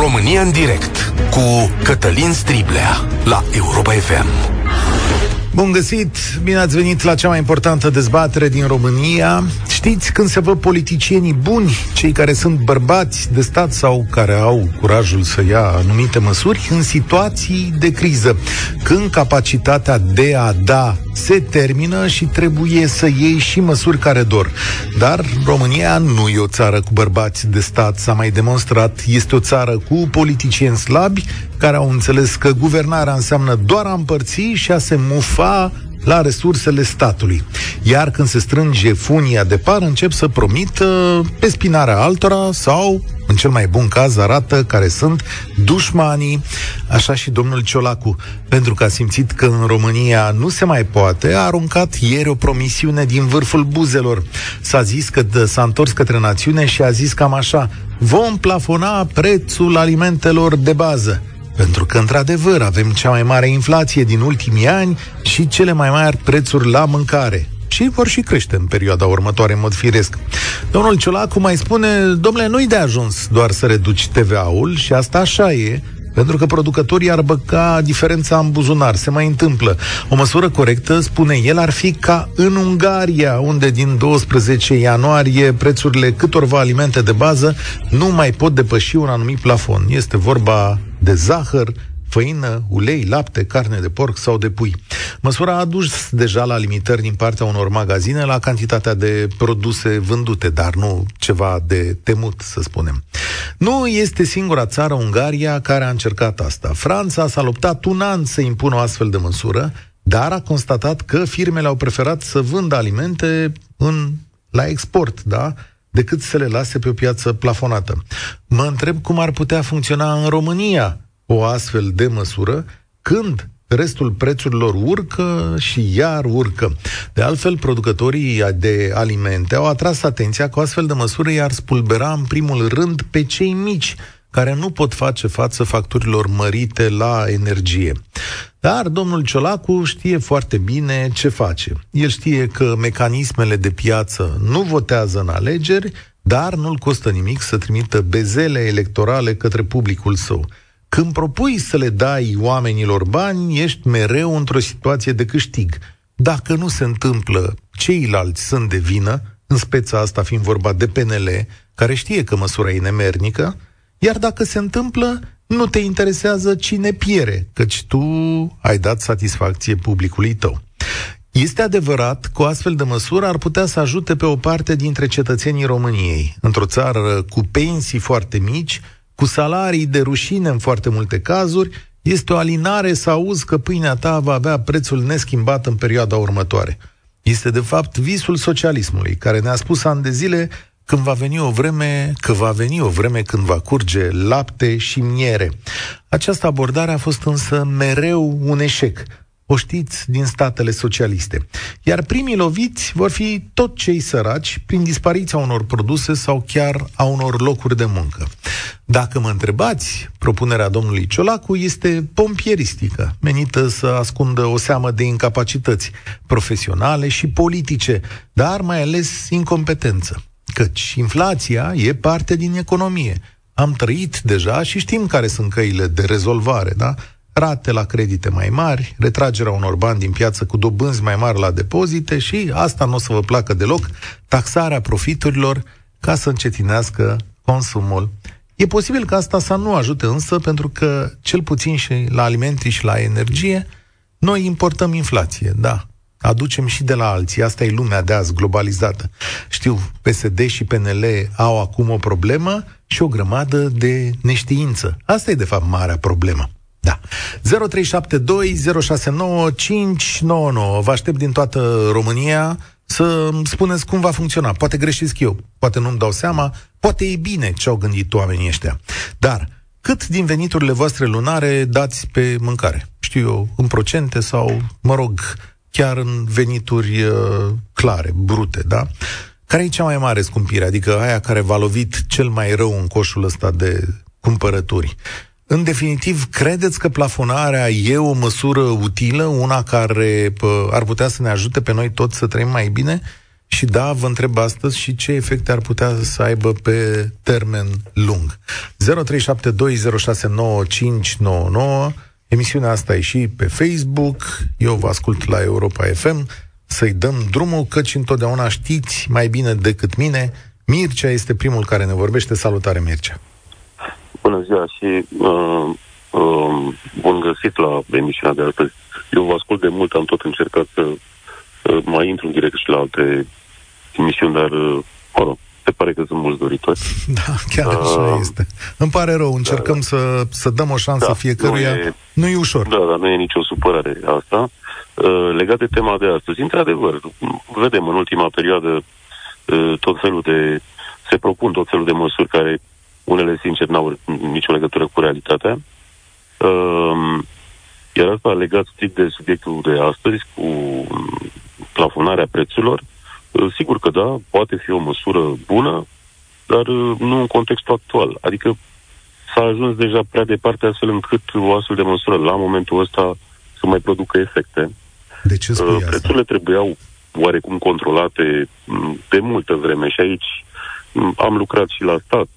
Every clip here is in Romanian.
România în direct cu Cătălin Striblea la Europa FM. Bun găsit! Bine ați venit la cea mai importantă dezbatere din România. Știți, când se văd politicienii buni, cei care sunt bărbați de stat sau care au curajul să ia anumite măsuri în situații de criză, când capacitatea de a da se termină și trebuie să iei și măsuri care dor. Dar România nu e o țară cu bărbați de stat, s-a mai demonstrat. Este o țară cu politicieni slabi care au înțeles că guvernarea înseamnă doar a împărți și a se mufa la resursele statului. Iar când se strânge funia de par, încep să promită pe spinarea altora sau, în cel mai bun caz, arată care sunt dușmanii, așa și domnul Ciolacu, pentru că a simțit că în România nu se mai poate, a aruncat ieri o promisiune din vârful buzelor. S-a zis că s-a întors către națiune și a zis cam așa, vom plafona prețul alimentelor de bază. Pentru că, într-adevăr, avem cea mai mare inflație din ultimii ani și cele mai mari prețuri la mâncare. Și vor și crește în perioada următoare, în mod firesc. Domnul Ciolacu mai spune, domnule, nu-i de ajuns doar să reduci TVA-ul și asta așa e, pentru că producătorii ar băca diferența în buzunar. Se mai întâmplă. O măsură corectă, spune el, ar fi ca în Ungaria, unde din 12 ianuarie prețurile câtorva alimente de bază nu mai pot depăși un anumit plafon. Este vorba de zahăr, făină, ulei, lapte, carne de porc sau de pui. Măsura a adus deja la limitări din partea unor magazine la cantitatea de produse vândute, dar nu ceva de temut, să spunem. Nu este singura țară, Ungaria, care a încercat asta. Franța s-a luptat un an să impună o astfel de măsură, dar a constatat că firmele au preferat să vândă alimente în, la export, da? Decât să le lase pe o piață plafonată. Mă întreb cum ar putea funcționa în România o astfel de măsură când restul prețurilor urcă și iar urcă. De altfel, producătorii de alimente au atras atenția că o astfel de măsură i-ar spulbera în primul rând pe cei mici, care nu pot face față facturilor mărite la energie. Dar domnul Ciolacu știe foarte bine ce face. El știe că mecanismele de piață nu votează în alegeri, dar nu-l costă nimic să trimită bezele electorale către publicul său. Când propui să le dai oamenilor bani, ești mereu într-o situație de câștig. Dacă nu se întâmplă, ceilalți sunt de vină, în speța asta fiind vorba de PNL, care știe că măsura e nemernică, iar dacă se întâmplă, nu te interesează cine piere, căci tu ai dat satisfacție publicului tău. Este adevărat că o astfel de măsură ar putea să ajute pe o parte dintre cetățenii României. Într-o țară cu pensii foarte mici, cu salarii de rușine în foarte multe cazuri, este o alinare să auzi că pâinea ta va avea prețul neschimbat în perioada următoare. Este de fapt visul socialismului, care ne-a spus ani de zile când va veni o vreme, că va veni o vreme când va curge lapte și miere. Această abordare a fost însă mereu un eșec o știți din statele socialiste. Iar primii loviți vor fi tot cei săraci prin dispariția unor produse sau chiar a unor locuri de muncă. Dacă mă întrebați, propunerea domnului Ciolacu este pompieristică, menită să ascundă o seamă de incapacități profesionale și politice, dar mai ales incompetență. Căci inflația e parte din economie. Am trăit deja și știm care sunt căile de rezolvare, da? rate la credite mai mari, retragerea unor bani din piață cu dobânzi mai mari la depozite și, asta nu o să vă placă deloc, taxarea profiturilor ca să încetinească consumul. E posibil că asta să nu ajute însă, pentru că, cel puțin și la alimente și la energie, noi importăm inflație, da. Aducem și de la alții. Asta e lumea de azi, globalizată. Știu, PSD și PNL au acum o problemă și o grămadă de neștiință. Asta e, de fapt, marea problemă. Da. 0372069599. Vă aștept din toată România să spuneți cum va funcționa. Poate greșesc eu, poate nu-mi dau seama, poate e bine ce au gândit oamenii ăștia. Dar cât din veniturile voastre lunare dați pe mâncare? Știu eu, în procente sau, mă rog, chiar în venituri uh, clare, brute, da? Care e cea mai mare scumpire? Adică aia care v-a lovit cel mai rău în coșul ăsta de cumpărături. În definitiv, credeți că plafonarea e o măsură utilă, una care pă, ar putea să ne ajute pe noi toți să trăim mai bine? Și da, vă întreb astăzi și ce efecte ar putea să aibă pe termen lung. 0372069599 Emisiunea asta e și pe Facebook, eu vă ascult la Europa FM, să-i dăm drumul, căci întotdeauna știți mai bine decât mine, Mircea este primul care ne vorbește. Salutare, Mircea! Bună ziua și uh, uh, bun găsit la emisiunea de astăzi. Eu vă ascult de mult, am tot încercat să uh, mai intru în direct și la alte emisiuni, dar, uh, mă rog, se pare că sunt mulți doritori. Da, chiar așa uh, este. Îmi pare rău, încercăm da, să, să dăm o șansă da, fiecăruia. Nu e, nu e ușor. Da, dar nu e nicio supărare asta. Uh, legat de tema de astăzi, într-adevăr, vedem în ultima perioadă uh, tot felul de... se propun tot felul de măsuri care unele, sincer, n-au nicio legătură cu realitatea. Uh, iar asta legat strict de subiectul de astăzi, cu plafonarea prețurilor, uh, sigur că da, poate fi o măsură bună, dar uh, nu în contextul actual. Adică s-a ajuns deja prea departe astfel încât o astfel de măsură la momentul ăsta să mai producă efecte. De ce spui uh, Prețurile asta? trebuiau oarecum controlate mm, de multă vreme și aici mm, am lucrat și la stat,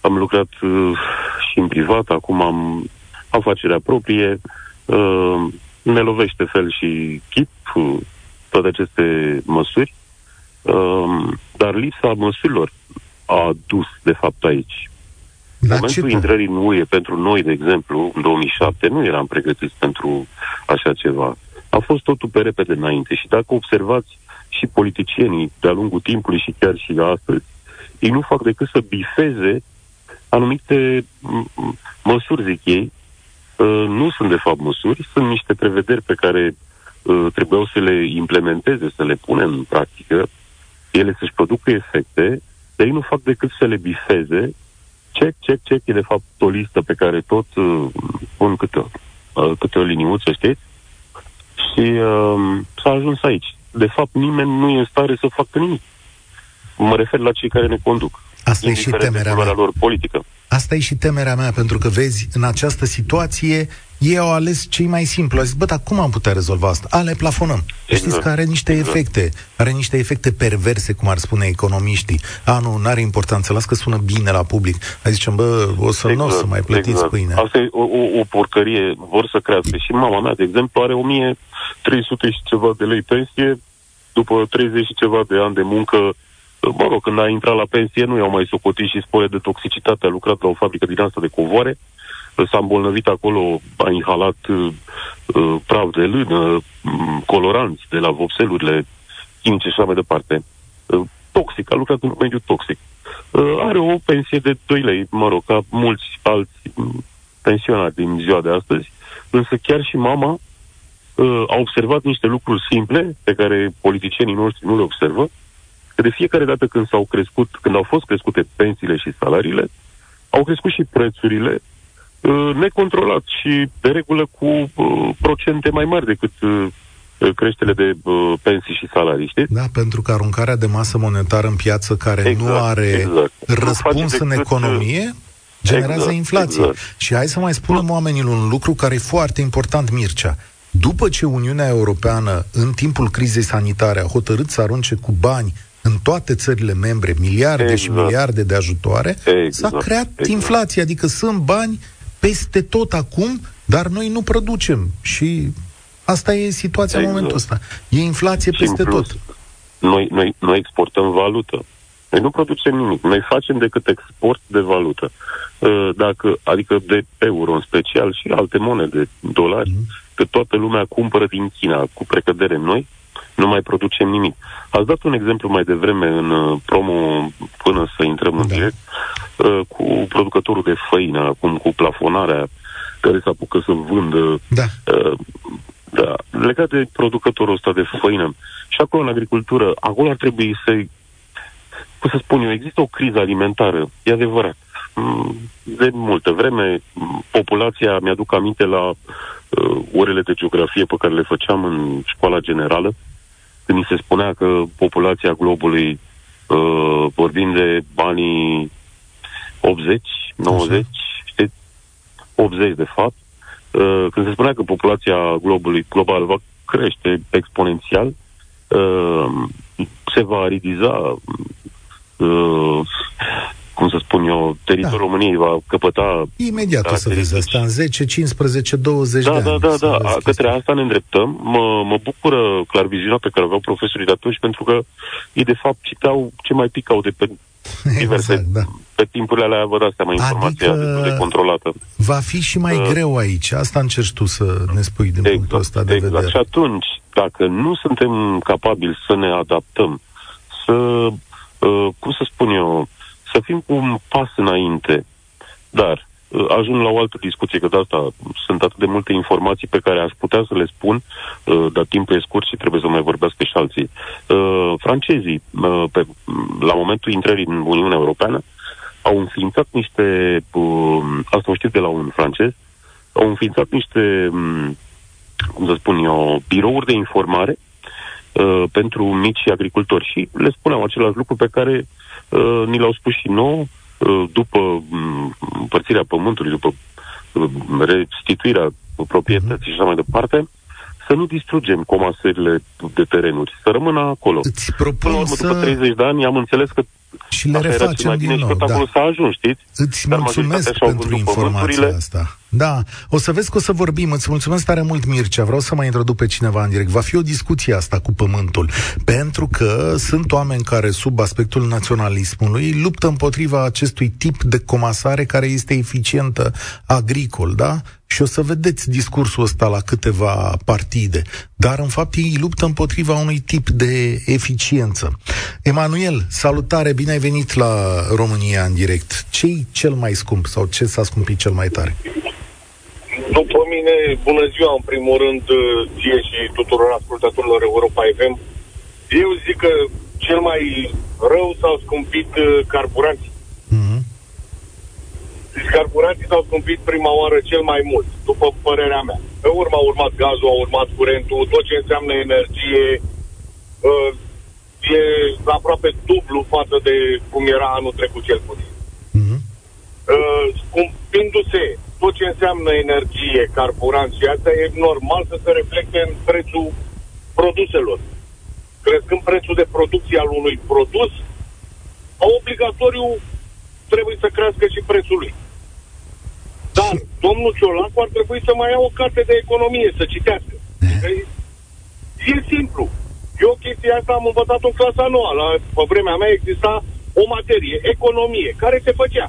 am lucrat uh, și în privat, acum am afacerea proprie, uh, ne lovește fel și chip uh, toate aceste măsuri, uh, dar lipsa măsurilor a dus, de fapt, aici. La momentul ce intrării în UE pentru noi, de exemplu, în 2007, nu eram pregătiți pentru așa ceva. A fost totul pe repede înainte și dacă observați și politicienii de-a lungul timpului și chiar și astăzi, ei nu fac decât să bifeze anumite măsuri, zic ei, uh, nu sunt de fapt măsuri, sunt niște prevederi pe care uh, trebuiau să le implementeze, să le pună în practică, ele să-și producă efecte, dar ei nu fac decât să le bifeze. Check, check, check e de fapt o listă pe care tot uh, pun câte o, uh, câte o liniuță, știți? Și uh, s-a ajuns aici. De fapt, nimeni nu e în stare să facă nimic. Mă refer la cei care ne conduc. Asta e și temerea mea. lor politică. Asta e și temerea mea, pentru că vezi, în această situație, ei au ales cei mai simplu. Au zis, bă, dar cum am putea rezolva asta? A, le plafonăm. Exact. Știți că are niște exact. efecte, are niște efecte perverse, cum ar spune economiștii. A, nu, nu are importanță, las că sună bine la public. Hai zicem, bă, o să exact, nu o să mai plătiți exact. pâine. Asta e o, o, o porcărie, vor să crească. Și mama mea, de exemplu, are 1300 și ceva de lei pensie, după 30 și ceva de ani de muncă mă rog, când a intrat la pensie, nu i-au mai socotit și spore de toxicitate. A lucrat la o fabrică din asta de covoare, s-a îmbolnăvit acolo, a inhalat uh, uh praf de lână, mm, coloranți de la vopselurile chimice și așa mai departe. Uh, toxic, a lucrat în mediu toxic. Uh, are o pensie de 2 lei, mă rog, ca mulți alți mm, pensionari din ziua de astăzi, însă chiar și mama uh, a observat niște lucruri simple pe care politicienii noștri nu le observă, că de fiecare dată când s-au crescut, când au fost crescute pensiile și salariile, au crescut și prețurile uh, necontrolat și de regulă cu uh, procente mai mari decât uh, creștele de uh, pensii și salarii, știți? Da, pentru că aruncarea de masă monetară în piață care exact, nu are exact. răspuns în economie generează exact, inflație. Exact. Și hai să mai spunem oamenilor un lucru care e foarte important, Mircea. După ce Uniunea Europeană, în timpul crizei sanitare, a hotărât să arunce cu bani în toate țările membre miliarde exact. și miliarde de ajutoare, exact. s-a creat exact. inflație, adică sunt bani peste tot acum, dar noi nu producem și asta e situația exact. în momentul ăsta. E inflație și peste plus, tot. Noi, noi, noi exportăm valută. Noi nu producem nimic. Noi facem decât export de valută. Uh, dacă, adică de euro în special și alte monede, dolari, mm. că toată lumea cumpără din China cu precădere noi, nu mai producem nimic. Ați dat un exemplu mai devreme în uh, promo, până să intrăm în da. direct, uh, cu producătorul de făină, acum cu plafonarea care se apucă să vândă. Da. Uh, da. Legat de producătorul ăsta de făină, și acolo în agricultură, acolo ar trebui să cum să spun eu, există o criză alimentară, e adevărat. Mm, de multă vreme, populația, mi-aduc aminte la uh, orele de geografie pe care le făceam în școala generală, când mi se spunea că populația globului, uh, vorbim de banii 80, 90, Așa. știți, 80 de fapt, uh, când se spunea că populația globului global va crește exponențial, uh, se va aridiza uh, cum să spun eu, teritoriul da. României va căpăta... Imediat o să vezi asta, în 10, 15, 20 da, de da, ani. Da, da, da, către asta ne îndreptăm. Mă, mă bucură clarviziunea pe care aveau profesorii de atunci, pentru că ei, de fapt, citeau ce mai picau de pe diverse... Exact, da. Pe timpurile alea, vă dați seama, informația adică destul de controlată. Va fi și mai uh, greu aici. Asta încerci tu să ne spui din exact, punctul ăsta de exact. vedere. Și atunci, dacă nu suntem capabili să ne adaptăm, să, uh, cum să spun eu, să fim cu un pas înainte. Dar uh, ajung la o altă discuție, că de asta sunt atât de multe informații pe care aș putea să le spun, uh, dar timpul e scurt și trebuie să mai vorbească și alții. Uh, francezii, pe, la momentul intrării în Uniunea Europeană, au înființat niște, asta o știți de la un francez, au înființat niște, um, cum să spun eu, birouri de informare uh, pentru mici agricultori și le spuneau același lucru pe care uh, ni l-au spus și nou uh, după um, împărțirea pământului, după uh, restituirea proprietății uh-huh. și așa mai departe, să nu distrugem comasările de terenuri, să rămână acolo. Îți propun Până la urmă, să... după 30 de ani, am înțeles că și le refacem din nou. Da. acolo s-a ajuns, știți? Îți Dar mulțumesc pentru informația asta. Da, o să vezi că o să vorbim. Îți mulțumesc tare mult, Mircea. Vreau să mai introduc pe cineva în direct. Va fi o discuție asta cu pământul. Pentru că sunt oameni care, sub aspectul naționalismului, luptă împotriva acestui tip de comasare care este eficientă agricol, da? Și o să vedeți discursul ăsta la câteva partide. Dar, în fapt, ei luptă împotriva unui tip de eficiență. Emanuel, salutare, bine ai venit la România în direct. ce cel mai scump sau ce s-a scumpit cel mai tare? După mine, bună ziua, în primul rând, ție și tuturor ascultătorilor Europa FM. Eu zic că cel mai rău s-au scumpit uh, carburanții. Mm-hmm. Deci carburanții s-au scumpit prima oară cel mai mult, după părerea mea. Pe urmă a urmat gazul, a urmat curentul, tot ce înseamnă energie, uh, e aproape dublu față de cum era anul trecut cel puțin. Mm-hmm. Uh, scumpindu-se tot ce înseamnă energie, carburant și asta e normal să se reflecte în prețul produselor. Crescând prețul de producție al unui produs, obligatoriu trebuie să crească și prețul lui. Dar domnul Ciolacu ar trebui să mai ia o carte de economie, să citească. E simplu. Eu chestia asta am învățat în clasa noua. La, pe vremea mea exista o materie, economie, care se făcea.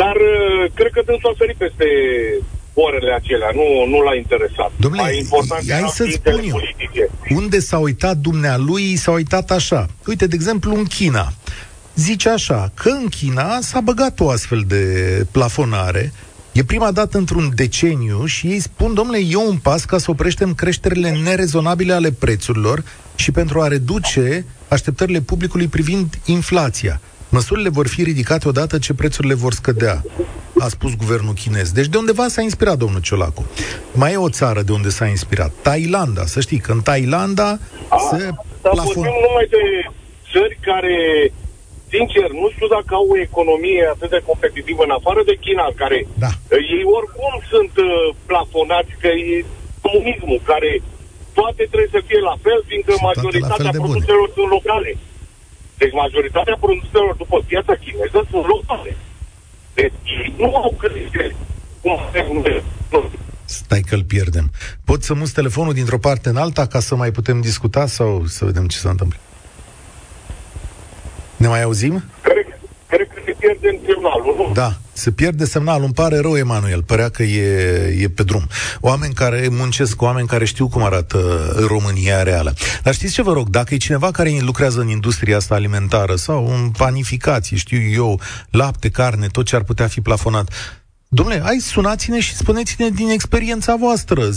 Dar uh, cred că dânsul a sărit peste orele acelea, nu, nu l-a interesat. Domnule, Mai important hai să spun eu, politice. unde s-a uitat dumnealui, s-a uitat așa. Uite, de exemplu, în China. Zice așa, că în China s-a băgat o astfel de plafonare, E prima dată într-un deceniu și ei spun, domnule, e un pas ca să opreștem creșterile nerezonabile ale prețurilor și pentru a reduce așteptările publicului privind inflația. Măsurile vor fi ridicate odată ce prețurile vor scădea, a spus guvernul chinez. Deci de undeva s-a inspirat domnul Ciolacu. Mai e o țară de unde s-a inspirat. Thailanda. Să știi că în Thailanda a, se plafon... numai de țări care, sincer, nu știu dacă au o economie atât de competitivă în afară de China, care da. ei oricum sunt uh, plafonați, că e comunismul, care toate trebuie să fie la fel, fiindcă și majoritatea produselor sunt locale. Deci majoritatea produselor după piața chineză sunt locale. Deci nu au creștere. Stai că-l pierdem. Pot să mus telefonul dintr-o parte în alta ca să mai putem discuta sau să vedem ce se întâmplă? Ne mai auzim? Cred, cred că se pierde semnalul, nu? Da, se pierde semnalul. Îmi pare rău, Emanuel. Părea că e, e pe drum. Oameni care muncesc, oameni care știu cum arată România reală. Dar știți ce vă rog? Dacă e cineva care lucrează în industria asta alimentară sau în panificații, știu eu, lapte, carne, tot ce ar putea fi plafonat, Domnule, hai, sunați-ne și spuneți-ne din experiența voastră 0372069599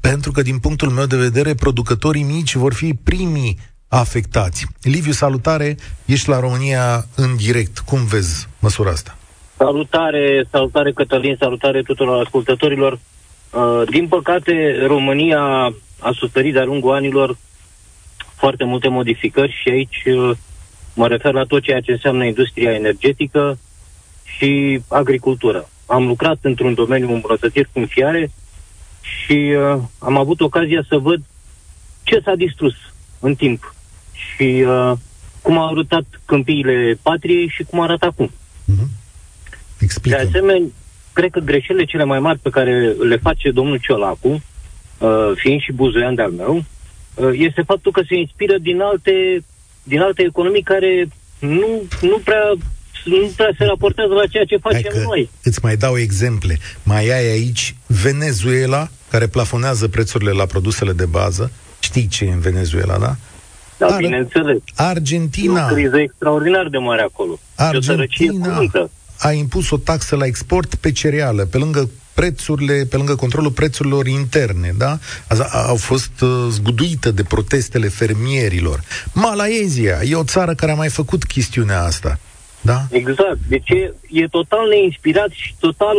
pentru că din punctul meu de vedere producătorii mici vor fi primii afectați. Liviu, salutare, ești la România în direct. Cum vezi măsura asta? Salutare, salutare Cătălin, salutare tuturor ascultătorilor. Uh, din păcate, România a suferit de-a lungul anilor foarte multe modificări și aici uh, mă refer la tot ceea ce înseamnă industria energetică și agricultură. Am lucrat într-un domeniu îmbunătățiri funciare și uh, am avut ocazia să văd ce s-a distrus în timp și uh, cum au arătat câmpiile patriei și cum arată acum. Mm-hmm. Explică. De asemenea, cred că greșelile cele mai mari pe care le face domnul Ciolacu, uh, fiind și buzoian de-al meu, uh, este faptul că se inspiră din alte, din alte economii care nu, nu prea nu prea se raportează la ceea ce facem Hai că noi. Îți mai dau exemple. Mai ai aici Venezuela, care plafonează prețurile la produsele de bază. Știi ce e în Venezuela, da? Da, Ar- bineînțeles. E Argentina. o criză extraordinar de mare acolo. E o sărăcie Argentina cruntă. a impus o taxă la export pe cereală, pe lângă prețurile, pe lângă controlul prețurilor interne, da? Asta a- au fost uh, zguduită de protestele fermierilor. Malaezia e o țară care a mai făcut chestiunea asta, da? Exact. Deci e, e total neinspirat și total,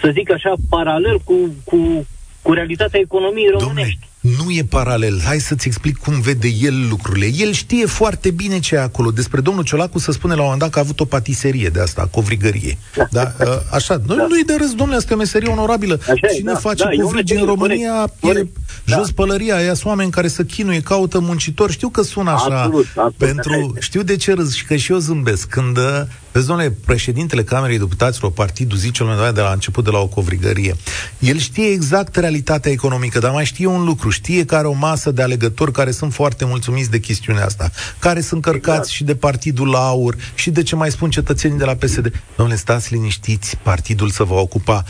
să zic așa, paralel cu, cu, cu realitatea economiei Domnule, românești. Nu e paralel. Hai să-ți explic cum vede el lucrurile. El știe foarte bine ce e acolo. Despre domnul Ciolacu se spune la un moment dat că a avut o patiserie de asta, covrigărie. Da? Uh, Așa. Nu, Da. nu-i de râs, domnule, asta e o meserie onorabilă. Așa e, Cine da, face da, e o covrigi în meserie, România corect, e corect. Da. jos pălăria. Aia sunt oameni care să chinuie, caută muncitori. Știu că sună așa. Absolut, absolut, așa pentru, este. știu de ce râs și că și eu zâmbesc. Când, uh, vezi, domnule, președintele Camerei Deputaților, partidul zice la un moment dat de la început de la o covrigărie. El știe exact realitatea economică, dar mai știe un lucru. Știe că are o masă de alegători care sunt foarte mulțumiți de chestiunea asta, care sunt cărcați Exact. și de Partidul Aur și de ce mai spun cetățenii de la PSD. Domnule, stați liniștiți, partidul să va ocupa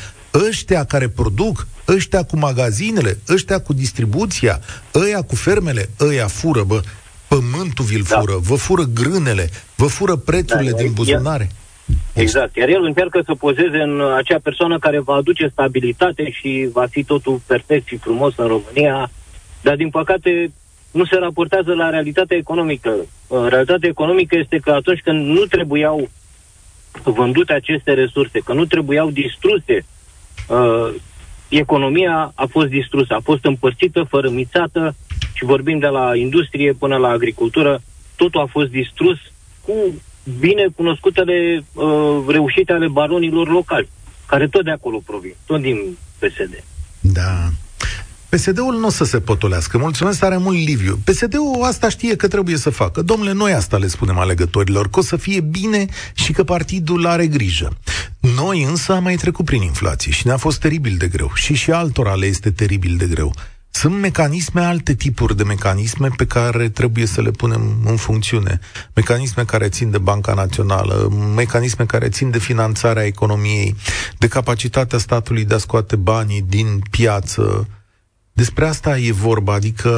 ăștia care produc, ăștia cu magazinele, ăștia cu distribuția, ăia cu fermele, ăia fură, bă, pământul vi-l Da. fură, vă fură grânele, vă fură prețurile Da, din el- buzunare. Exact. Iar el încearcă să pozeze în acea persoană care va aduce stabilitate și va fi totul perfect și frumos în România, dar din păcate nu se raportează la realitatea economică. Uh, Realitatea economică este că atunci când nu trebuiau vândute aceste resurse, că nu trebuiau distruse, uh, economia a fost distrusă, a fost împărțită, fărâmițată și vorbim de la industrie până la agricultură, totul a fost distrus cu bine cunoscutele uh, reușite ale baronilor locali, care tot de acolo provin, tot din PSD. Da. PSD-ul nu o să se potolească. Mulțumesc tare mult, Liviu. PSD-ul asta știe că trebuie să facă. Domnule, noi asta le spunem alegătorilor, că o să fie bine și că partidul are grijă. Noi însă am mai trecut prin inflație și ne-a fost teribil de greu. Și și altora le este teribil de greu. Sunt mecanisme, alte tipuri de mecanisme pe care trebuie să le punem în funcțiune. Mecanisme care țin de Banca Națională, mecanisme care țin de finanțarea economiei, de capacitatea statului de a scoate banii din piață, despre asta e vorba, adică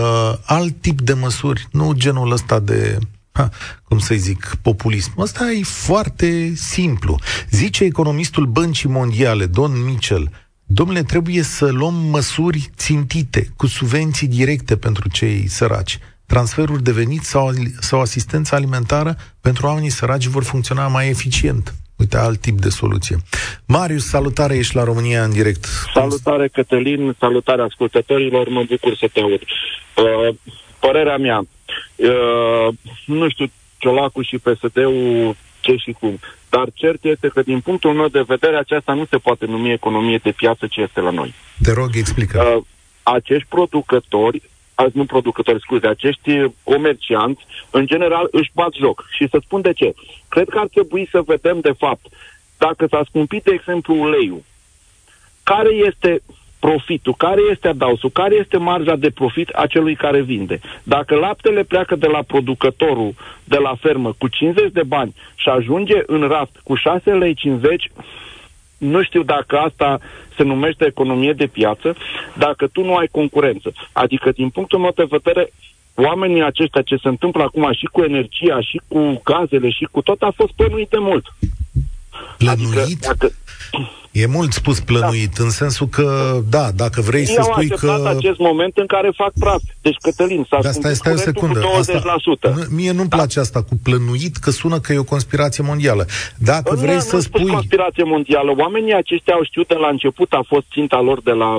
alt tip de măsuri, nu genul ăsta de, ha, cum să zic, populism. Ăsta e foarte simplu. Zice economistul Băncii Mondiale, Don Mitchell, domnule, trebuie să luăm măsuri țintite, cu subvenții directe pentru cei săraci. Transferuri de venit sau, sau asistență alimentară pentru oamenii săraci vor funcționa mai eficient. Uite, alt tip de soluție. Marius, salutare, ești la România în direct. Salutare, Cătălin, salutare ascultătorilor, mă bucur să te aud. Uh, părerea mea, uh, nu știu, Ciolacu și PSD-ul ce și cum, dar cert este că din punctul meu de vedere aceasta nu se poate numi economie de piață ce este la noi. Te rog, explică. Uh, acești producători, azi nu producători, scuze, acești comercianți, în general își bat joc. Și să spun de ce. Cred că ar trebui să vedem, de fapt, dacă s-a scumpit, de exemplu, uleiul, care este profitul, care este adausul, care este marja de profit a celui care vinde. Dacă laptele pleacă de la producătorul de la fermă cu 50 de bani și ajunge în raft cu 6 lei 50, nu știu dacă asta se numește economie de piață, dacă tu nu ai concurență. Adică, din punctul meu de vedere, oamenii aceștia ce se întâmplă acum și cu energia, și cu gazele, și cu tot, a fost plănuit de mult. Plănuit? Adică, dacă, E mult spus plănuit, da. în sensul că, da, dacă vrei ei să au spui acceptat că... acest moment în care fac praf. Deci, Cătălin, s-a Da, stai, stai o scumpit secundă. curentul cu 20%. Asta, nu, mie nu-mi place asta cu plănuit, că sună că e o conspirație mondială. Dacă Nu, vrei nu să spus spui... conspirație mondială. Oamenii aceștia au știut de la început, a fost ținta lor de la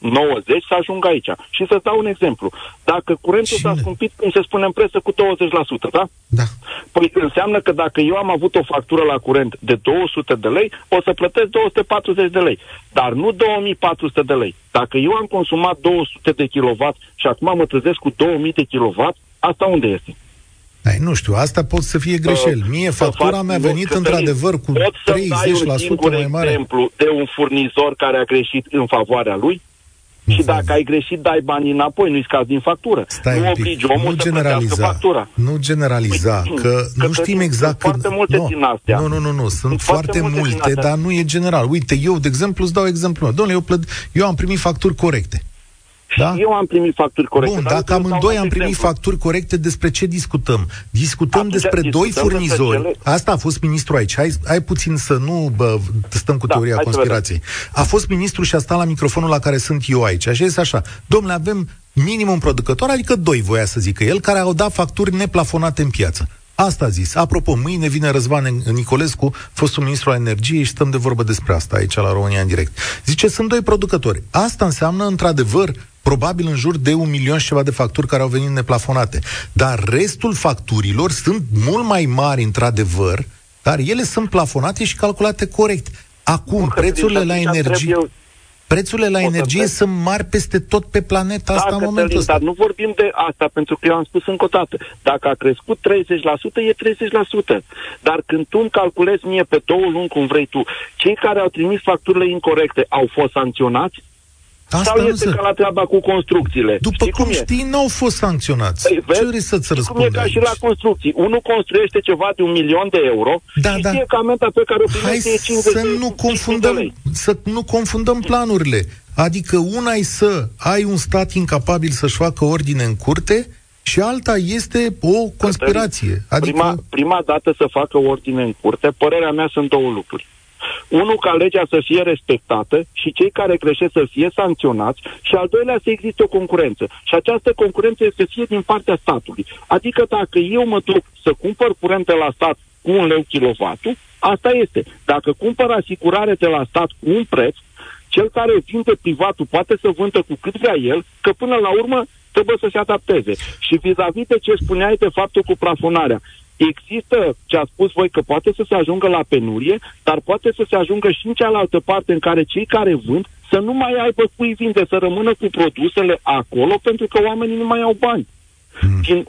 90 să ajungă aici. Și să dau un exemplu. Dacă curentul Cine? s-a scumpit, cum se spune în presă, cu 20%, da? Da. Păi înseamnă că dacă eu am avut o factură la curent de 200 de lei, o să plătesc 240 de lei, dar nu 2400 de lei. Dacă eu am consumat 200 de kW și acum mă trezesc cu 2000 de kW, asta unde este? Ai, nu știu, asta pot să fie greșeli. Mie Uh, Să factura fac- mea a nu, venit Cătălin, într-adevăr cu Poți să dai un 30% singur mai mare. exemplu de un furnizor care a greșit în favoarea lui? Nu și vă- dacă ai greșit, dai banii înapoi, nu-i scazi din factură. Stai nu un pic, obligi omul nu să plătească generaliza, factura. nu generaliza, Păi, că nu Cătălin, știm exact sunt că... foarte multe nu, din astea. Nu, nu, nu, nu, sunt, Sunt foarte, foarte multe din multe, astea. dar nu e general. Uite, eu, de exemplu, îți dau exemplu meu. Domnule, eu, plăt, eu am primit facturi corecte. Da? Eu am primit facturi corecte. Bun, dar dacă eu îți dau amândoi un am primit exemplu. facturi corecte, despre ce discutăm? Discutăm Atunci despre doi discutăm despre furnizori. cele- Asta a fost ministru aici. Hai, hai puțin să nu bă, stăm cu Da, teoria hai să conspirației. A fost ministru și a stat la microfonul la care sunt eu aici. Așa este așa. Domnule, avem minim un producător, adică doi, voia să zică el, care au dat facturi neplafonate în piață. Asta a zis. Apropo, mâine vine Răzvan Nicolescu, fostul ministru al energiei și stăm de vorbă despre asta aici la România în direct. Zice, sunt doi producători. Asta înseamnă, într-adevăr, probabil în jur de un milion și ceva de facturi care au venit neplafonate. Dar restul facturilor sunt mult mai mari, într-adevăr, dar ele sunt plafonate și calculate corect. Acum, Nu, că prețurile din la atunci energie... trebuie- Prețurile la O să energie vezi. sunt mari peste tot pe planeta asta Da, în momentul Cătălin, ăsta. dar nu vorbim de asta, pentru că eu am spus încă o dată. Dacă a crescut 30%, e 30%. Dar când tu îmi calculezi mie pe două luni, cum vrei tu, cei care au trimis facturile incorrecte au fost sancționați? Asta sau nu este se... ca la treaba cu construcțiile? După Știi cum e? știi, n-au fost sancționați. Păi, vezi? Ce vrei să-ți Știi cum e răspund ca aici? și la construcții. Unul construiește ceva de un milion de euro Da, și da. știe că amenda pe care o Hai primește e 50 să de, nu 50 de confundăm, lei. să nu confundăm planurile. Adică una e să ai un stat incapabil să-și facă ordine în curte și alta este o conspirație. Adică Prima, prima dată să facă ordine în curte, părerea mea sunt două lucruri. Unul, ca legea să fie respectată și cei care greșesc să fie sancționați și al doilea să existe o concurență. Și această concurență este fie din partea statului. Adică dacă eu mă duc să cumpăr curent de la stat cu un leu kilovatul, asta este. Dacă cumpăr asigurare de la stat cu un preț, cel care vinde privatul poate să vândă cu cât vrea el, că până la urmă trebuie să se adapteze. Și vis-a-vis de ce spuneai de faptul cu plafonarea, există ce a spus voi că poate să se ajungă la penurie, dar poate să se ajungă și în cealaltă parte în care cei care vând să nu mai aibă cui vinde, să rămână cu produsele acolo pentru că oamenii nu mai au bani. Din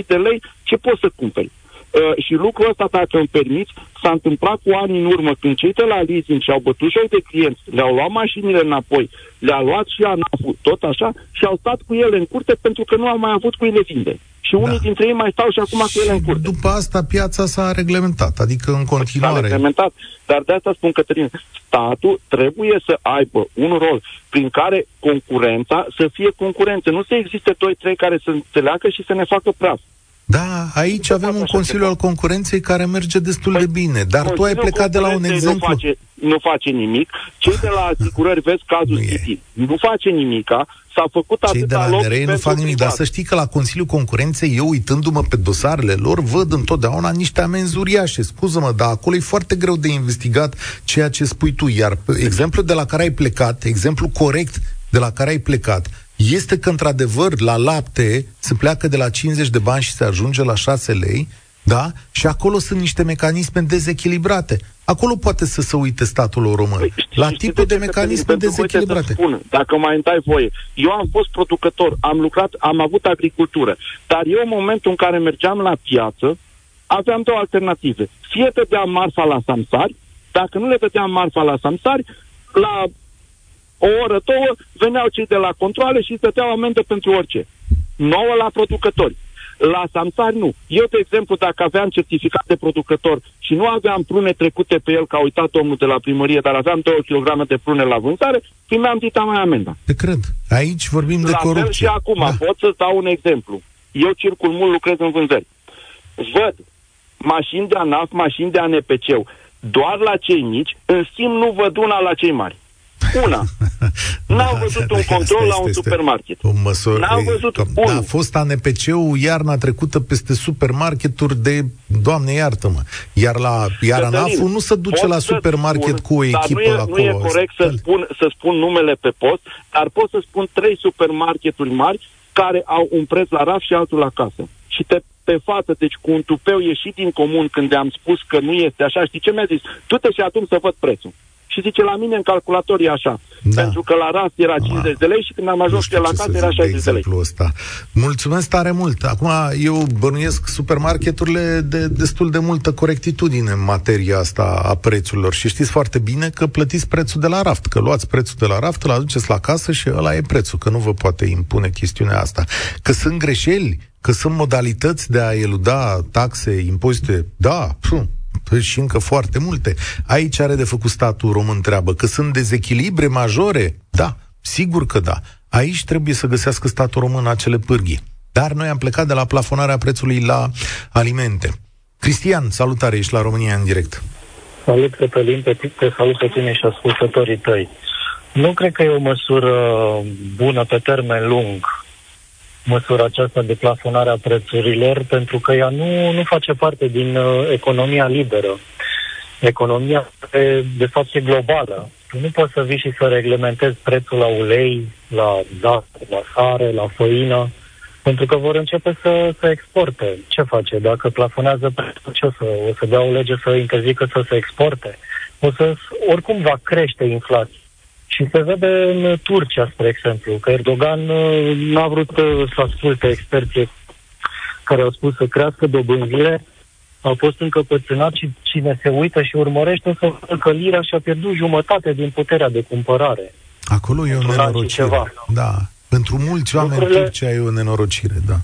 1500-2000 de lei, ce poți să cumperi? Uh, și lucrul ăsta, dacă îmi permiți, s-a întâmplat cu ani în urmă, când cei de la leasing și-au bătut joc de clienți, le-au luat mașinile înapoi, le-a luat și ANAF-ul, tot așa, și au stat cu ele în curte pentru că nu au mai avut cui le vinde. Și unii Da. dintre ei mai stau și acum cu ele în curte. după asta piața s-a reglementat. Adică în S-a continuare... reglementat. Dar de asta spun, Cătălin, statul trebuie să aibă un rol prin care concurența să fie concurență. Nu să existe doi, trei care să înțeleagă și să ne facă praf. Da, aici avem un așa Consiliu ceva. al Concurenței care merge destul de bine. Dar tu ai Consiliul plecat de la un Concurenței exemplu... Nu face, nu face nimic. Cei de la asigurări, vezi cazul Nu e. City, nu face nimica. S-a făcut Cei de atâta la lobby NRE nu pentru fac nimic, dar privat. să știi că la Consiliul Concurenței, eu uitându-mă pe dosarele lor, văd întotdeauna niște amenzi uriașe. Scuză-mă, dar acolo e foarte greu de investigat ceea ce spui tu. Iar exemplul de la care ai plecat, exemplu corect de la care ai plecat, este că, într-adevăr, la lapte se pleacă de la 50 de bani și se ajunge la 6 lei, da? Și acolo sunt niște mecanisme dezechilibrate. Acolo poate să se uite statul român. Păi, știți- la știți tipul de ce, mecanisme Cătălin? Pentru voi trebuie dezechilibrate. Să spun, dacă mai îmi dai voie, eu am fost producător, am lucrat, am avut agricultură, dar eu în momentul în care mergeam la piață, aveam două alternative. Fie dădeam marfa la samsari, dacă nu le dădeam marfa la samsari, la o oră, două, veneau cei de la controle și îți dădeau amendă pentru orice. Nouă la producători. La samsari nu. Eu, de exemplu, dacă aveam certificat de producător și nu aveam prune trecute pe el, ca a uitat omul de la primărie, dar aveam 2 kg de prune la vânzare, primeam dita mai amenda. Te cred. Aici vorbim de La fel corupție. și acum, Da. pot să dau un exemplu. Eu circul mult, lucrez în vânzări. Văd mașini de ANAF, mașini de ANPC-ul, doar la cei mici, în schimb nu văd una la cei mari. Una. N-au da, văzut da, un control la un supermarket. O măsură, N-au văzut că, da, a fost ANPC-ul iarna trecută peste supermarketuri de, Doamne iartă-mă, iar la iar ANAF-ul nu se duce la supermarket spun, cu o echipă nu e, acolo. Nu e corect să spun, să spun numele pe post, dar pot să spun trei supermarketuri mari care au un preț la raf și altul la casă. Și te pe față, deci cu un tupeu ieșit din comun când am spus că nu este așa, știi ce mi-a zis? Tu te și atunci să văd prețul și zice, la mine în calculator e așa. Da. Pentru că la rast era 50 ah. de lei și când am ajuns la casă era 60 de lei. Ăsta. Mulțumesc tare mult. Acum, eu bănuiesc supermarketurile de destul de multă corectitudine în materia asta a prețurilor și știți foarte bine că plătiți prețul de la raft, că luați prețul de la raft, îl aduceți la casă și ăla e prețul, că nu vă poate impune chestiunea asta. Că sunt greșeli, că sunt modalități de a eluda taxe, impozite, da, pf, Păi și încă foarte multe. Aici are de făcut statul român treabă. Că sunt dezechilibre majore? Da, sigur că da. Aici trebuie să găsească statul român acele pârghii. Dar noi am plecat de la plafonarea prețului la alimente. Cristian, salutare, ești la România în direct. Salut, Cătălin, pe, te salut pe tine și ascultătorii tăi. Nu cred că e o măsură bună pe termen lung măsura aceasta de plafonare a prețurilor, pentru că ea nu, nu face parte din uh, economia liberă. Economia, de, de fapt, e globală. Tu nu poți să vii și să reglementezi prețul la ulei, la zahăr, la sare, la făină, pentru că vor începe să, să exporte. Ce face? Dacă plafonează prețul, ce o să, o să dea o lege să interzică să se exporte? O să, oricum va crește inflația. Și se vede în Turcia, spre exemplu, că Erdogan uh, n-a vrut uh, să asculte experții care au spus să crească dobânzile, au fost încăpățânat și cine se uită și urmărește să vadă că lira și-a pierdut jumătate din puterea de cumpărare. Acolo e o nenorocire. Da. Pentru mulți oameni Lucrurile... Turcia e o nenorocire, da.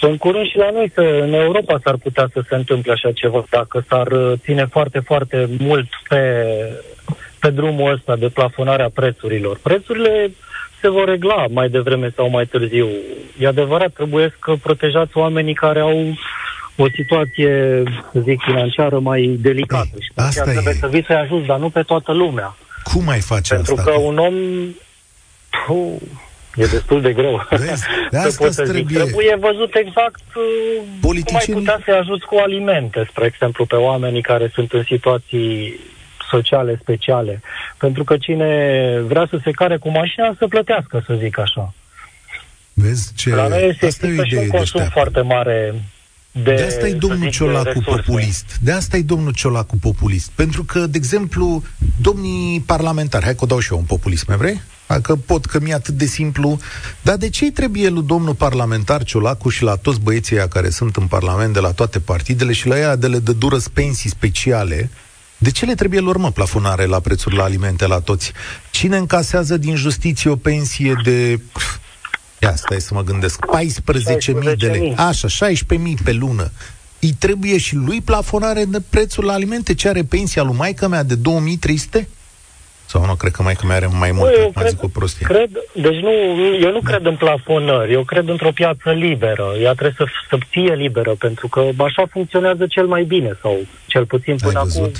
Sunt curând și la noi că în Europa s-ar putea să se întâmple așa ceva, dacă s-ar uh, ține foarte, foarte mult pe pe drumul ăsta de plafonarea prețurilor. Prețurile se vor regla mai devreme sau mai târziu. E adevărat, trebuie să protejați oamenii care au o situație, să zic, financiară mai delicată. Ei, și asta trebuie e. să vii să-i ajuți, dar nu pe toată lumea. Cum mai face Pentru asta? Pentru că un om... Puh, e destul de greu. Vezi? De asta să trebuie. Zic. trebuie văzut exact Politicienii... cum ai putea să-i ajuți cu alimente, spre exemplu, pe oamenii care sunt în situații sociale speciale. Pentru că cine vrea să se care cu mașina, să plătească, să zic așa. Vezi ce... La noi este asta e o idee și un consum foarte mare de, de asta e domnul Ciolacu populist. De asta e domnul Ciolacu populist. Pentru că, de exemplu, domnii parlamentari, hai că o dau și eu un populism, mai vrei? Că pot, că mi-e atât de simplu. Dar de ce trebuie lui domnul parlamentar Ciolacu și la toți băieții care sunt în parlament de la toate partidele și la ea de le dă dură pensii speciale, de ce le trebuie lor, mă, plafonare la prețuri la alimente la toți? Cine încasează din justiție o pensie de... Ia, stai să mă gândesc. 14.000 de lei. Așa, 16.000 pe lună. Îi trebuie și lui plafonare de prețul la alimente? Ce are pensia lui maică mea de 2300? Sau nu, cred că mai că mai are mai mult, eu cred, zic o prostie. Cred, deci nu, eu nu da. cred în plafonări, eu cred într-o piață liberă. Ea trebuie să, să fie liberă, pentru că așa funcționează cel mai bine, sau cel puțin până acum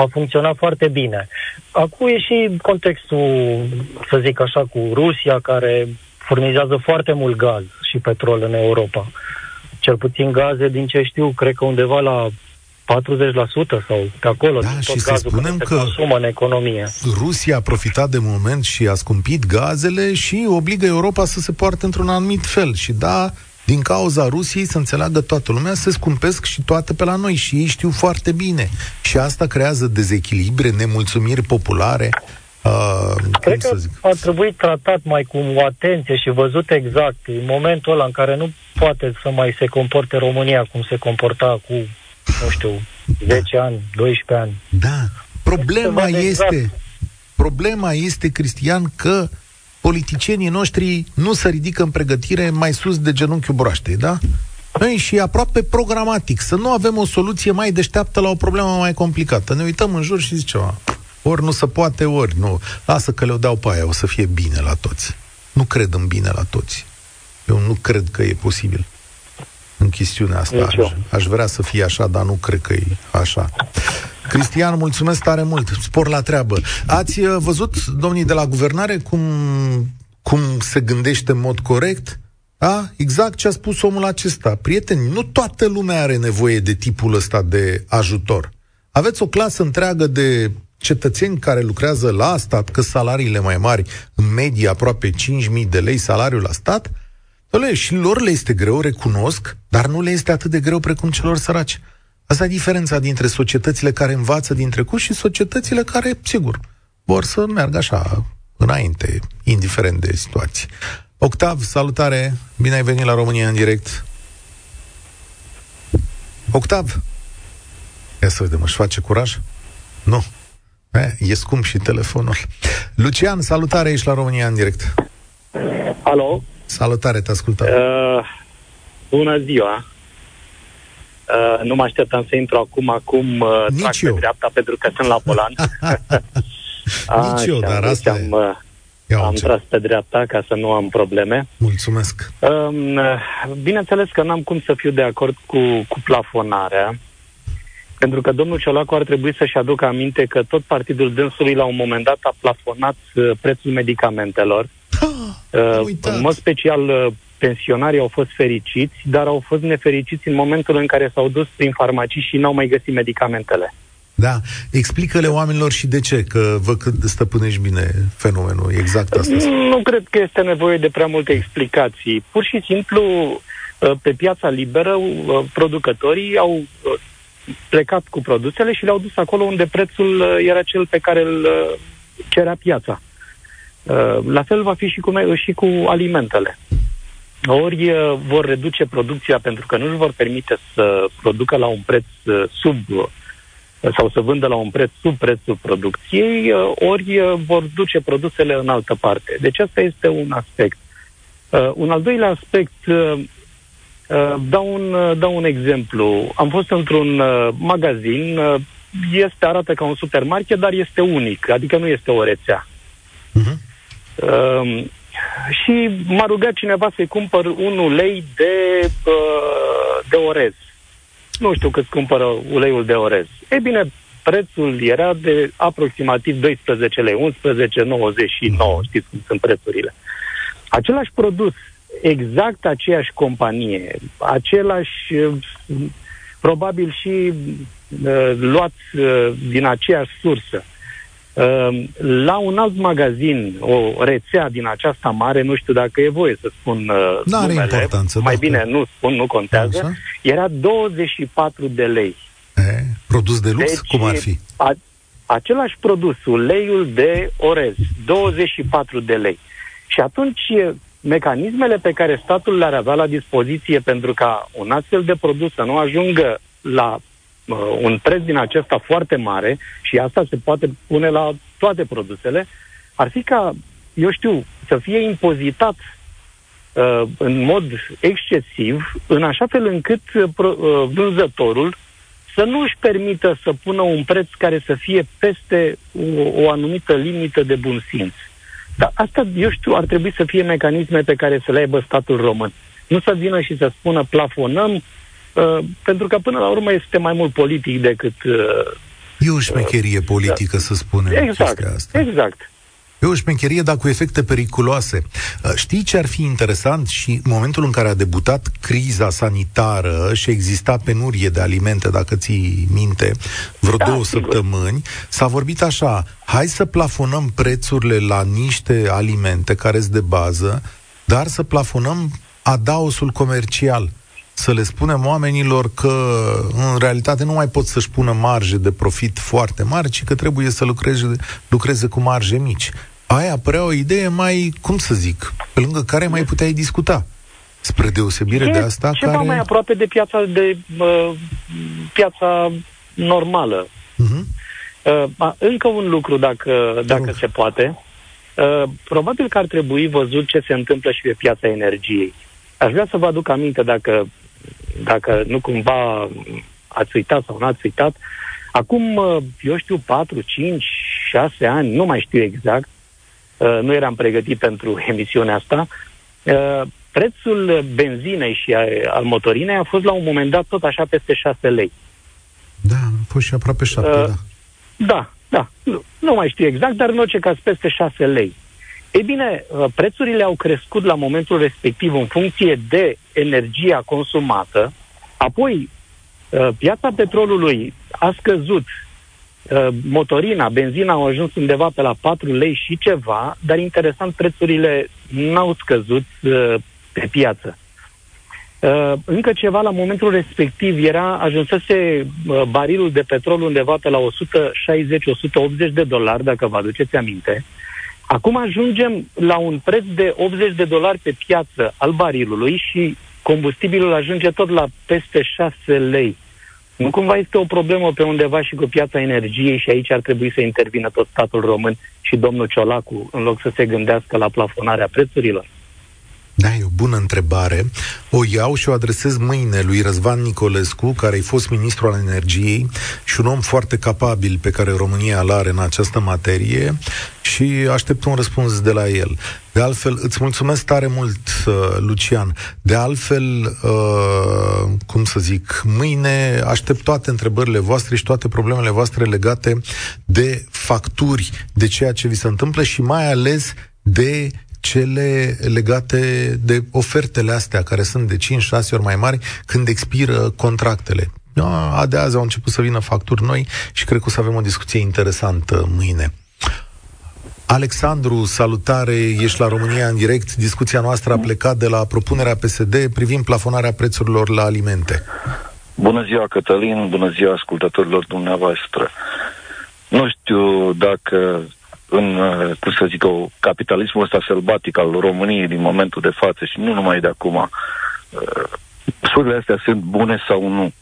a funcționat foarte bine. Acum e și contextul, să zic așa, cu Rusia, care furnizează foarte mult gaz și petrol în Europa. Cel puțin gaze, din ce știu, cred că undeva la 40% sau pe acolo, da, tot și să spunem că consumă în economie. Rusia a profitat de moment și a scumpit gazele și obligă Europa să se poarte într-un anumit fel. Și da, din cauza Rusiei, să înțeleagă toată lumea, se scumpesc și toate pe la noi și ei știu foarte bine. Și asta creează dezechilibre, nemulțumiri populare. Uh, Cred că zic? ar trebui tratat mai cu atenție și văzut exact în momentul ăla în care nu poate să mai se comporte România cum se comporta cu, nu știu, 10 da. ani, 12 ani. Da. Problema este, exact. problema este, Cristian, că politicienii noștri nu se ridică în pregătire mai sus de genunchiul broaștei, da? Ei, și aproape programatic, să nu avem o soluție mai deșteaptă la o problemă mai complicată. Ne uităm în jur și zicem, ori nu se poate, ori nu. Lasă că le dau pe aia, o să fie bine la toți. Nu cred în bine la toți. Eu nu cred că e posibil în chestiunea asta. Aș, aș vrea să fie așa, dar nu cred că e așa. Cristian, mulțumesc tare mult. Spor la treabă. Ați uh, văzut, domnii de la guvernare, cum, cum se gândește în mod corect? A? Exact ce a spus omul acesta. Prieteni, nu toată lumea are nevoie de tipul ăsta de ajutor. Aveți o clasă întreagă de cetățeni care lucrează la stat, că salariile mai mari, în medie aproape 5.000 de lei salariul la stat, Doamne, și lor le este greu, recunosc, dar nu le este atât de greu precum celor săraci. Asta e diferența dintre societățile care învață din trecut și societățile care, sigur, vor să meargă așa înainte, indiferent de situații. Octav, salutare! Bine ai venit la România în direct. Octav! Ia să vedem, își face curaj? Nu. E, e scump și telefonul. Lucian, salutare, ești la România în direct. Alo? Salutare, te ascultăm. Uh, bună ziua! Uh, nu mă așteptam să intru acum, acum uh, Nici trag eu. pe dreapta pentru că sunt la volan. Nici eu, dar deci asta am, uh, am tras pe dreapta ca să nu am probleme. Mulțumesc. Um, uh, bineînțeles că n-am cum să fiu de acord cu, cu plafonarea, pentru că domnul Ciolacu ar trebui să-și aducă aminte că tot partidul dânsului la un moment dat a plafonat uh, prețul medicamentelor. Ah, uh, în mod special, uh, pensionarii au fost fericiți, dar au fost nefericiți în momentul în care s-au dus prin farmacii și n-au mai găsit medicamentele. Da, explică-le oamenilor și de ce, că vă că stăpânești bine fenomenul, exact asta. Nu cred că este nevoie de prea multe explicații. Pur și simplu, uh, pe piața liberă, uh, producătorii au plecat cu produsele și le-au dus acolo unde prețul era cel pe care îl cerea piața. La fel va fi și cu, și cu alimentele ori uh, vor reduce producția pentru că nu își vor permite să producă la un preț uh, sub uh, sau să vândă la un preț sub prețul producției, ori vor duce produsele în altă parte. Deci asta este un aspect. Un al doilea aspect, dau un, dau un exemplu. Am fost într-un magazin, este, arată ca un supermarket, dar este unic, adică nu este o rețea. Uh-huh și m-a rugat cineva să-i cumpăr un ulei de, uh, de orez. Nu știu cât cumpără uleiul de orez. E bine, prețul era de aproximativ 12 lei, 11,99, știți cum sunt prețurile. Același produs, exact aceeași companie, același, probabil și uh, luat uh, din aceeași sursă, Ehm, la un alt magazin, o rețea din aceasta mare, nu știu dacă e voie să spun uh, Nu are importanță. Mai bine nu spun, nu contează. Așa? Era 24 de lei. E, produs de lux? Deci, Cum ar fi? A, același produs, uleiul de orez, 24 de lei. Și atunci mecanismele pe care statul le-ar avea la dispoziție pentru ca un astfel de produs să nu ajungă la uh, un preț din acesta foarte mare și asta se poate pune la toate produsele, ar fi ca, eu știu, să fie impozitat uh, în mod excesiv, în așa fel încât uh, uh, vânzătorul să nu își permită să pună un preț care să fie peste o, o anumită limită de bun simț. Dar asta, eu știu, ar trebui să fie mecanisme pe care să le aibă statul român. Nu să vină și să spună plafonăm Uh, pentru că până la urmă este mai mult politic decât... Uh, e o șmecherie uh, politică, da. să spunem. Exact, asta. exact. E o șmecherie, dar cu efecte periculoase. Uh, știi ce ar fi interesant? Și în momentul în care a debutat criza sanitară și exista penurie de alimente, dacă ții minte, vreo da, două sigur. săptămâni, s-a vorbit așa, hai să plafonăm prețurile la niște alimente care sunt de bază, dar să plafonăm adaosul comercial să le spunem oamenilor că în realitate nu mai pot să-și pună marje de profit foarte mari, ci că trebuie să lucreze, lucreze cu marje mici. Aia părea o idee mai, cum să zic, pe lângă care mai puteai discuta. Spre deosebire e de asta ceva care... mai aproape de piața de uh, piața normală. Uh-huh. Uh, încă un lucru, dacă, dacă se poate. Uh, probabil că ar trebui văzut ce se întâmplă și pe piața energiei. Aș vrea să vă aduc aminte, dacă dacă nu cumva ați uitat sau nu ați uitat, acum, uh, eu știu, 4, 5, 6 ani, nu mai știu exact, uh, nu eram pregătit pentru emisiunea asta, uh, prețul benzinei și al motorinei a fost la un moment dat tot așa peste 6 lei. Da, a fost și aproape 7, uh, da. Da, da. Nu, nu mai știu exact, dar în orice caz peste 6 lei. Ei bine, uh, prețurile au crescut la momentul respectiv în funcție de energia consumată, apoi uh, piața petrolului a scăzut, uh, motorina, benzina au ajuns undeva pe la 4 lei și ceva, dar interesant, prețurile n-au scăzut pe piață. Încă ceva, la momentul respectiv, era, ajunsese barilul de petrol undeva pe la 160-180 de dolari, dacă vă aduceți aminte. Acum ajungem la un preț de 80 de dolari pe piață al barilului și combustibilul ajunge tot la peste 6 lei. Nu cumva este o problemă pe undeva și cu piața energiei și aici ar trebui să intervină tot statul român și domnul Ciolacu, în loc să se gândească la plafonarea prețurilor? Da, e o bună întrebare. O iau și o adresez mâine lui Răzvan Nicolescu, care a fost ministru al energiei și un om foarte capabil pe care România îl are în această materie și aștept un răspuns de la el. De altfel, îți mulțumesc tare mult, uh, Lucian. De altfel, uh, cum să zic, mâine aștept toate întrebările voastre și toate problemele voastre legate de facturi, de ceea ce vi se întâmplă și mai ales de cele legate de ofertele astea, care sunt de 5-6 ori mai mari, când expiră contractele. A, de azi au început să vină facturi noi și cred că o să avem o discuție interesantă mâine. Alexandru, salutare, ești la România în direct. Discuția noastră a plecat de la propunerea PSD privind plafonarea prețurilor la alimente. Bună ziua, Cătălin, bună ziua ascultătorilor dumneavoastră. Nu știu dacă în, uh, cum să zic, o, capitalismul ăsta sălbatic al României din momentul de față și nu numai de acum, uh, măsurile astea sunt bune sau nu.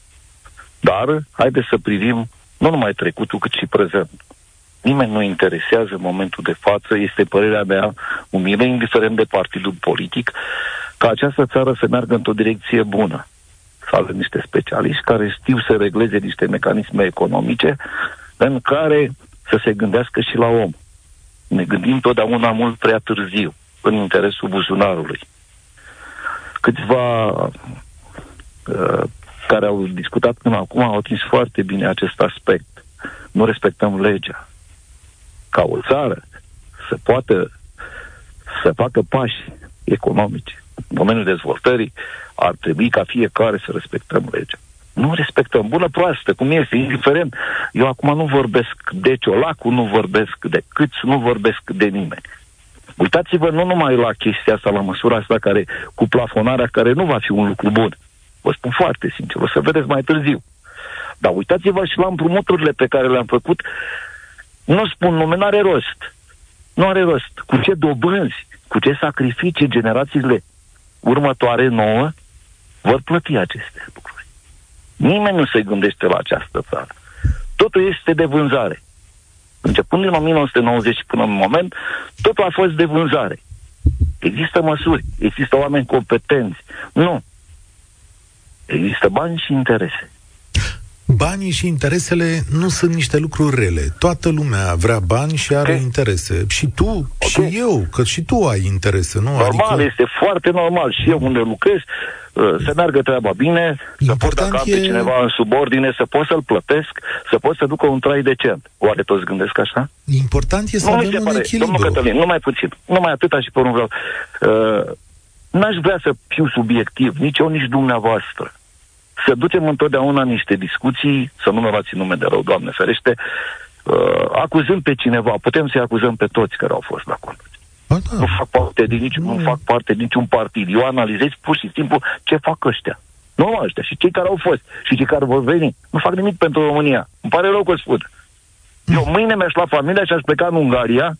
Dar, haideți să privim nu numai trecutul, cât și prezent. Nimeni nu interesează în momentul de față, este părerea mea umilă, indiferent de partidul politic, ca această țară să meargă într-o direcție bună. Să avem niște specialiști care știu să regleze niște mecanisme economice în care să se gândească și la om ne gândim totdeauna mult prea târziu, în interesul buzunarului. Câțiva uh, care au discutat până acum au atins foarte bine acest aspect. Nu respectăm legea. Ca o țară să poată să facă pași economici în domeniul dezvoltării, ar trebui ca fiecare să respectăm legea nu respectăm. Bună proastă, cum este, indiferent. Eu acum nu vorbesc de Ciolacu, nu vorbesc de câți, nu vorbesc de nimeni. Uitați-vă nu numai la chestia asta, la măsura asta care, cu plafonarea, care nu va fi un lucru bun. Vă spun foarte sincer, o să vedeți mai târziu. Dar uitați-vă și la împrumuturile pe care le-am făcut. Nu spun nume, nu are rost. Nu are rost. Cu ce dobânzi, cu ce sacrificii generațiile următoare nouă vor plăti aceste lucruri. Nimeni nu se gândește la această țară. Totul este de vânzare. Începând din 1990 până în moment, totul a fost de vânzare. Există măsuri, există oameni competenți. Nu. Există bani și interese banii și interesele nu sunt niște lucruri rele. Toată lumea vrea bani și are okay. interese. Și tu, okay. și eu, că și tu ai interese, nu? Normal, adică... este foarte normal. Și eu unde lucrez, uh, să meargă treaba bine, Important să pot, dacă e... pe cineva în subordine, să pot să-l plătesc, să pot să ducă un trai decent. Oare toți gândesc așa? Important e să nu avem un pare. echilibru. Domnul Cătălin, numai puțin. Numai atâta și pe un vreau. Uh, n-aș vrea să fiu subiectiv, nici eu, nici dumneavoastră să ducem întotdeauna niște discuții, să nu mă luați nume de rău, Doamne ferește, uh, acuzând pe cineva, putem să-i acuzăm pe toți care au fost la conducere. Da. Nu fac parte din nici, nu. nu fac parte din niciun partid. Eu analizez pur și simplu ce fac ăștia. Nu ăștia, și cei care au fost, și cei care vor veni. Nu fac nimic pentru România. Îmi pare rău că spun. Eu mâine mi-aș lua familia și aș pleca în Ungaria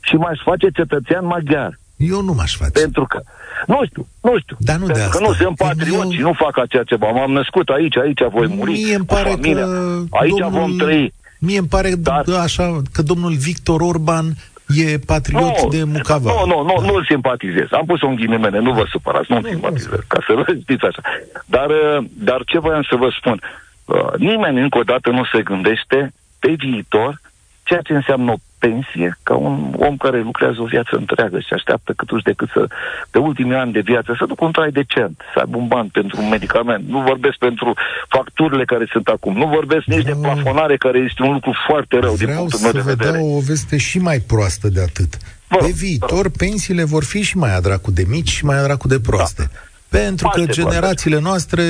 și m-aș face cetățean maghiar. Eu nu m-aș face. Pentru că, nu știu, nu știu. Dar nu de asta. Că nu sunt patrioți eu... și nu fac aceea ceva. M-am născut aici, aici voi muri. Mie îmi pare că Aici domnul... vom trăi. Mie îmi pare Dar... așa că domnul Victor Orban e patriot nu, de Mucava. Nu, nu, nu, nu-l simpatizez. Am pus-o în ghilimele, nu vă supărați, nu-l simpatizez, ca să vă știți așa. Dar, uh, dar ce voiam să vă spun? Uh, nimeni încă o dată nu se gândește pe viitor ceea ce înseamnă o pensie ca un om care lucrează o viață întreagă și așteaptă câtuși de cât să, pe ultimii ani de viață, să ducă un trai decent, să aibă un ban pentru un medicament. Nu vorbesc pentru facturile care sunt acum. Nu vorbesc nici de plafonare, care este un lucru foarte rău Vreau din punctul meu de să vă vedere. dau o veste și mai proastă de atât. Vă rog, Pe viitor, pensiile vor fi și mai adracu de mici și mai adracu de proaste. Pentru că Foarte generațiile noastre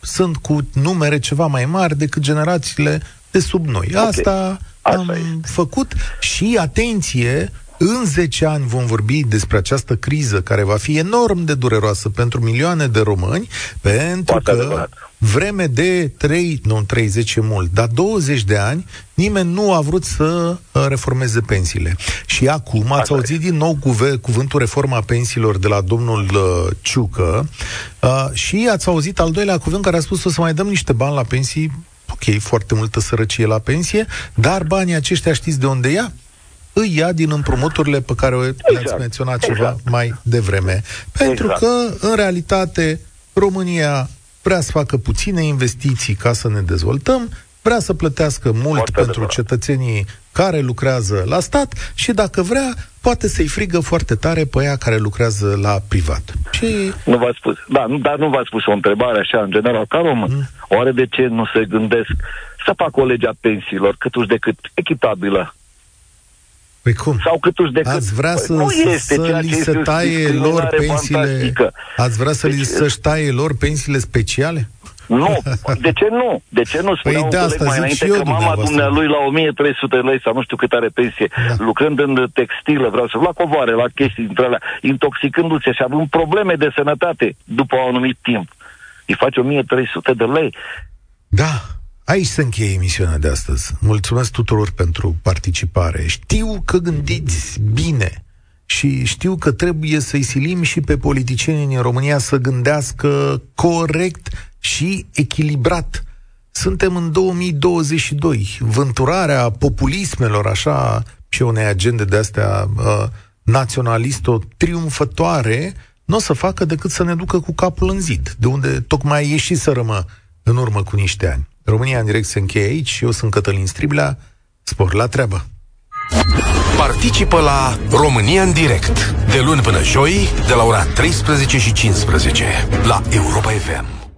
sunt cu numere ceva mai mari decât generațiile de sub noi. Asta Asta am este. făcut și, atenție, în 10 ani vom vorbi despre această criză care va fi enorm de dureroasă pentru milioane de români, pentru Foarte că adevărat. vreme de 3, nu 30 e mult, dar 20 de ani, nimeni nu a vrut să uh, reformeze pensiile. Și acum ați Asta auzit din nou cuve, cuvântul reforma pensiilor de la domnul uh, Ciucă uh, și ați auzit al doilea cuvânt care a spus o să mai dăm niște bani la pensii, ok, foarte multă sărăcie la pensie, dar banii aceștia știți de unde ia? Îi ia din împrumuturile pe care le-ați Exact. menționat ceva Exact. mai devreme. Pentru Exact. că, în realitate, România vrea să facă puține investiții ca să ne dezvoltăm, vrea să plătească mult Foarte pentru adevărat. cetățenii care lucrează la stat și dacă vrea, poate să-i frigă foarte tare pe ea care lucrează la privat. Și Nu v-ați spus. Da, nu, dar nu v-ați spus o întrebare așa, în general, ca român. Mm. Oare de ce nu se gândesc să facă o lege a pensiilor câtuși de cât echitabilă? Păi cum? Sau câtuși de cât... Ați vrea Păi să, nu este să ceea li ce se este o taie lor discriminare pensiile... fantastică. Ați vrea să li Deci, să-și taie lor pensiile speciale? Nu, de ce nu? De ce nu? Spunea Păi un de coleg asta mai zic înainte și eu, că mama dumneavoastră. dumnealui la 1300 lei sau nu știu cât are pensie, Da. lucrând în textilă, vreau să la covoare, la chestii dintre alea, intoxicându-se și având probleme de sănătate după un anumit timp. Îi face 1300 de lei. Da, aici se încheie emisiunea de astăzi. Mulțumesc tuturor pentru participare. Știu că gândiți bine și știu că trebuie să-i silim și pe politicienii din România să gândească corect și echilibrat. Suntem în 2022. Vânturarea populismelor, așa, și unei agende de astea uh, naționalisto-triumfătoare, nu o să facă decât să ne ducă cu capul în zid, de unde tocmai ieși să rămă în urmă cu niște ani. România în direct se încheie aici, eu sunt Cătălin Striblea, spor la treabă! Participă la România în direct de luni până joi de la ora 13 și 15 la Europa FM.